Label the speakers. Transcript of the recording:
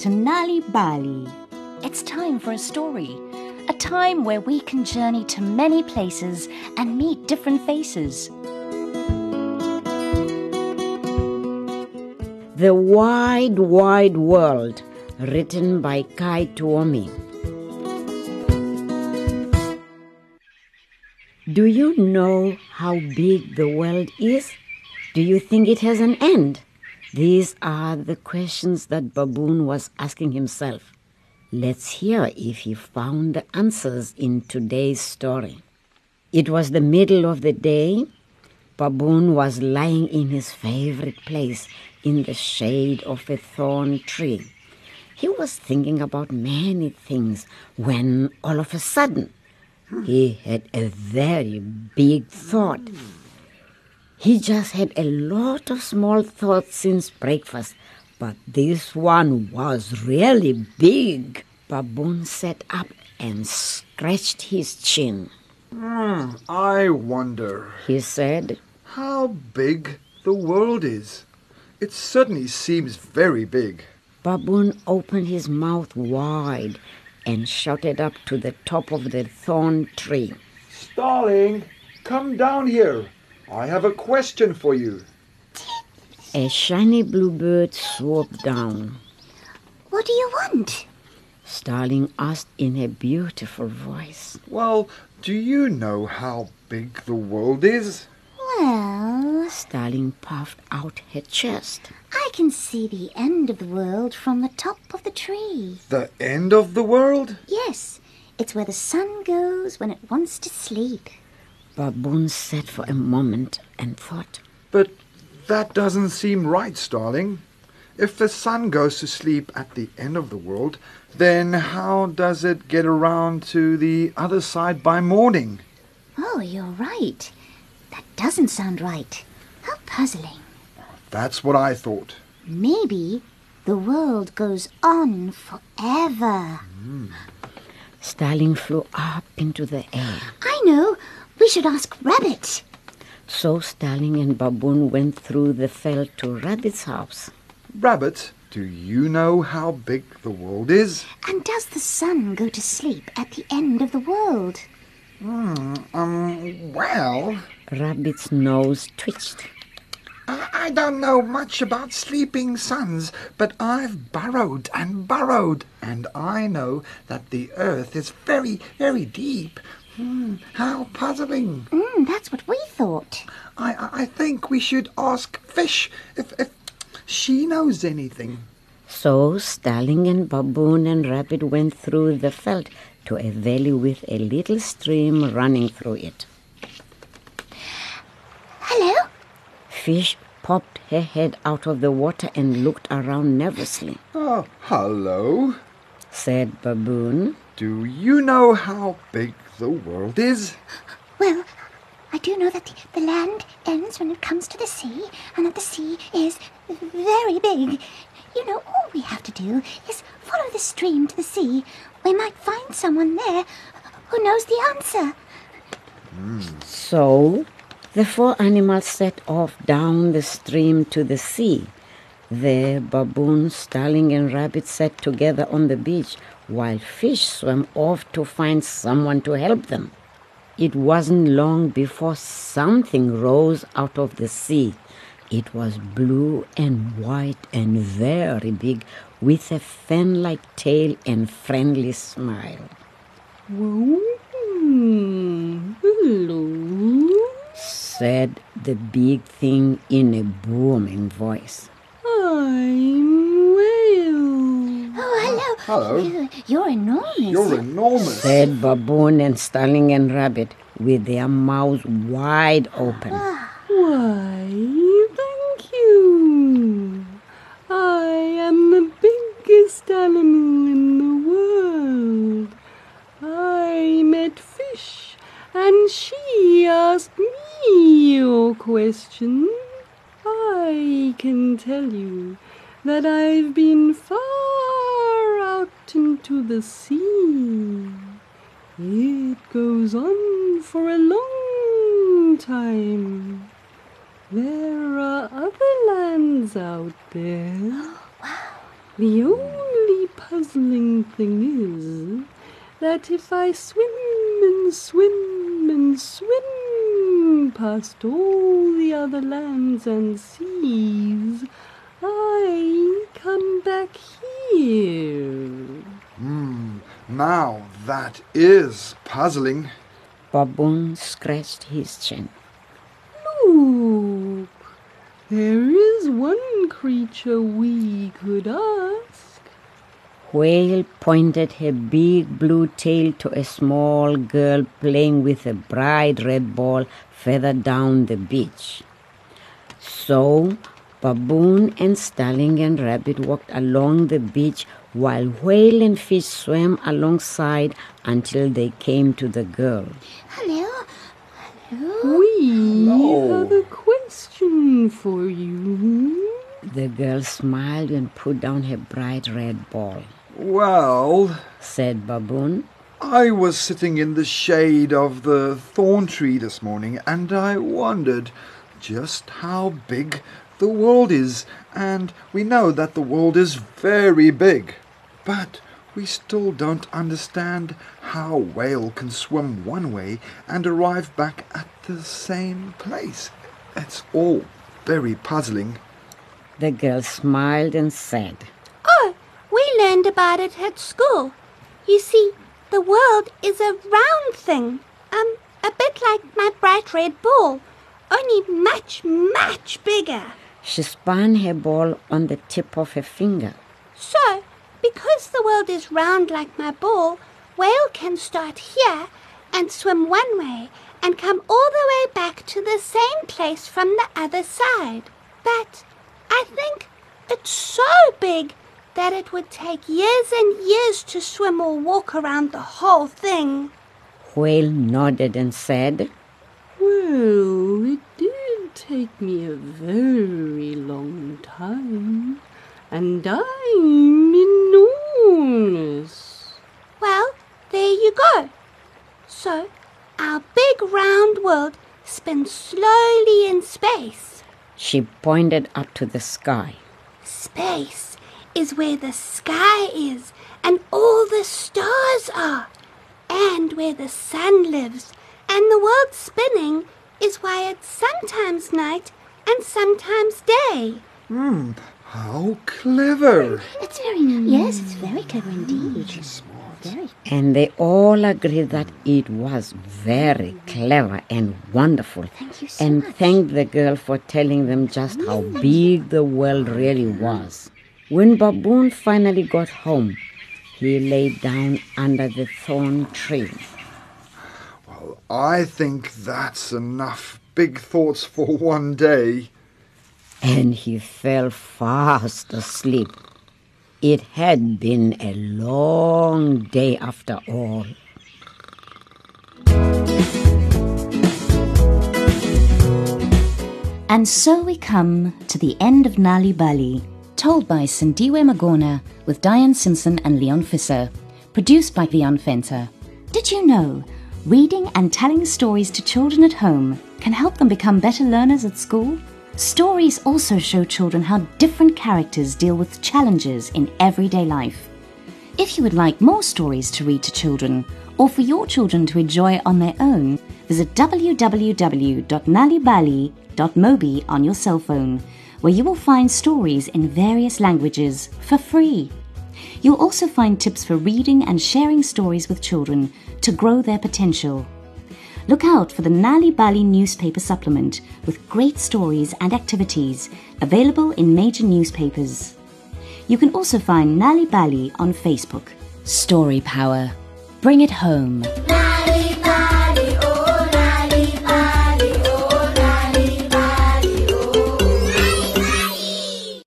Speaker 1: to Nali Bali.
Speaker 2: It's time for a story. A time where we can journey to many places and meet different faces.
Speaker 3: The Wide, Wide World, written by Kai Tuomi. Do you know how big the world is? Do you think it has an end? These are the questions that Baboon was asking himself. Let's hear if he found the answers in today's story. It was the middle of the day. Baboon was lying in his favorite place in the shade of a thorn tree. He was thinking about many things when all of a sudden he had a very big thought. He just had a lot of small thoughts since breakfast, but this one was really big. Baboon sat up and scratched his chin.
Speaker 4: Hmm, I wonder
Speaker 3: He said,
Speaker 4: how big the world is. It certainly seems very big.
Speaker 3: Baboon opened his mouth wide and shouted up to the top of the thorn tree.
Speaker 4: Starling, come down here. I have a question for you.
Speaker 3: A shiny blue bird swooped down.
Speaker 5: What do you want?
Speaker 3: Starling asked in a beautiful voice.
Speaker 4: Well, do you know how big the world is?
Speaker 5: Well,
Speaker 3: Starling puffed out her chest.
Speaker 5: I can see the end of the world from the top of the tree.
Speaker 4: The end of the world?
Speaker 5: Yes, it's where the sun goes when it wants to sleep.
Speaker 3: Baboon sat for a moment and thought.
Speaker 4: But that doesn't seem right, Starling. If the sun goes to sleep at the end of the world, then how does it get around to the other side by morning?
Speaker 5: Oh, you're right. That doesn't sound right. How puzzling.
Speaker 4: That's what I thought.
Speaker 5: Maybe the world goes on forever. Hmm.
Speaker 3: Starling flew up into the air.
Speaker 5: I know. We should ask Rabbit.
Speaker 3: So Starling and Baboon went through the veld to Rabbit's house.
Speaker 4: Rabbit, do you know how big the world is?
Speaker 5: And does the sun go to sleep at the end of the world?
Speaker 4: Um, well,
Speaker 3: Rabbit's nose twitched.
Speaker 4: I I don't know much about sleeping suns, but I've burrowed and burrowed, and I know that the earth is very, very deep. Hmm, how puzzling.
Speaker 5: Mm, that's what we thought.
Speaker 4: I, I- I think we should ask Fish if, if she knows anything.
Speaker 3: So Starling and Baboon and Rabbit went through the veld to a valley with a little stream running through it.
Speaker 5: Hello?
Speaker 3: Fish popped her head out of the water and looked around nervously.
Speaker 4: Oh, hello.
Speaker 3: Said Baboon.
Speaker 4: Do you know how big the world is?
Speaker 5: Well, I do know that the, the land ends when it comes to the sea, and that the sea is very big. You know, all we have to do is follow the stream to the sea. We might find someone there who knows the answer.
Speaker 3: So the four animals set off down the stream to the sea. There, Baboon, Starling, and Rabbit sat together on the beach while Fish swam off to find someone to help them. It wasn't long before something rose out of the sea. It was blue and white and very big, with a fan like tail and friendly smile.
Speaker 1: Hello.
Speaker 3: said the big thing in a booming voice.
Speaker 1: I'm Whale.
Speaker 5: Oh, hello.
Speaker 4: Hello.
Speaker 5: You, you're enormous.
Speaker 4: You're enormous.
Speaker 3: Said Baboon and Starling and Rabbit with their mouths wide open. Ah.
Speaker 1: Why, thank you. I am the biggest animal in the world. I met Fish, and she asked me your question. I can tell you that I've been far out into the sea. It goes on for a long time. There are other lands out there. Wow. The only puzzling thing is that if I swim and swim and swim past all the other lands and seas, I come back here.
Speaker 4: Hmm, now that is puzzling.
Speaker 3: Baboon scratched his chin.
Speaker 1: Look, there is one creature we could ask.
Speaker 3: Whale pointed her big blue tail to a small girl playing with a bright red ball further down the beach. So, Baboon and Starling and Rabbit walked along the beach while Whale and Fish swam alongside until they came to the girl.
Speaker 5: Hello? Hello?
Speaker 1: We
Speaker 4: Hello.
Speaker 1: have a question for you.
Speaker 3: The girl smiled and put down her bright red ball.
Speaker 4: Well,
Speaker 3: Said Baboon,
Speaker 4: I was sitting in the shade of the thorn tree this morning and I wondered just how big the world is. And we know that the world is very big. But we still don't understand how a whale can swim one way and arrive back at the same place. It's all very puzzling.
Speaker 3: the girl smiled and said,
Speaker 5: learned about it at school. You see, the world is a round thing. Um, a bit like my bright red ball, only much, much bigger.
Speaker 3: She spun her ball on the tip of her finger.
Speaker 5: So, because the world is round like my ball, whale can start here and swim one way and come all the way back to the same place from the other side. But I think it's so big that it would take years and years to swim or walk around the whole thing.
Speaker 3: Whale nodded and said,
Speaker 1: Well, it did take me a very long time, and I'm enormous.
Speaker 5: Well, there you go. So, our big round world spins slowly in space.
Speaker 3: She pointed up to the sky.
Speaker 5: Space is where the sky is and all the stars are, and where the sun lives. And the world spinning is why it's sometimes night and sometimes day.
Speaker 4: Hmm, how clever.
Speaker 5: It's very, yes, it's very clever indeed. Very.
Speaker 3: And they all agreed that it was very clever and wonderful.
Speaker 5: Thank you so
Speaker 3: and
Speaker 5: much.
Speaker 3: thanked the girl for telling them just how big the world really was. When Baboon finally got home, he lay down under the thorn tree.
Speaker 4: Well, I think that's enough big thoughts for one day.
Speaker 3: and he fell fast asleep. It had been a long day after all.
Speaker 2: And so we come to the end of Nal'ibali, told by Sindiwe Magona with Diane Simpson and Leon Fisser, produced by Leon Fenter. Did you know reading and telling stories to children at home can help them become better learners at school? Stories also show children how different characters deal with challenges in everyday life. If you would like more stories to read to children, or for your children to enjoy on their own, visit www.nalibali.mobi on your cell phone, where you will find stories in various languages for free. You'll also find tips for reading and sharing stories with children to grow their potential. Look out for the Nal'ibali newspaper supplement with great stories and activities available in major newspapers. You can also find Nal'ibali on Facebook. Story Power. Bring it home.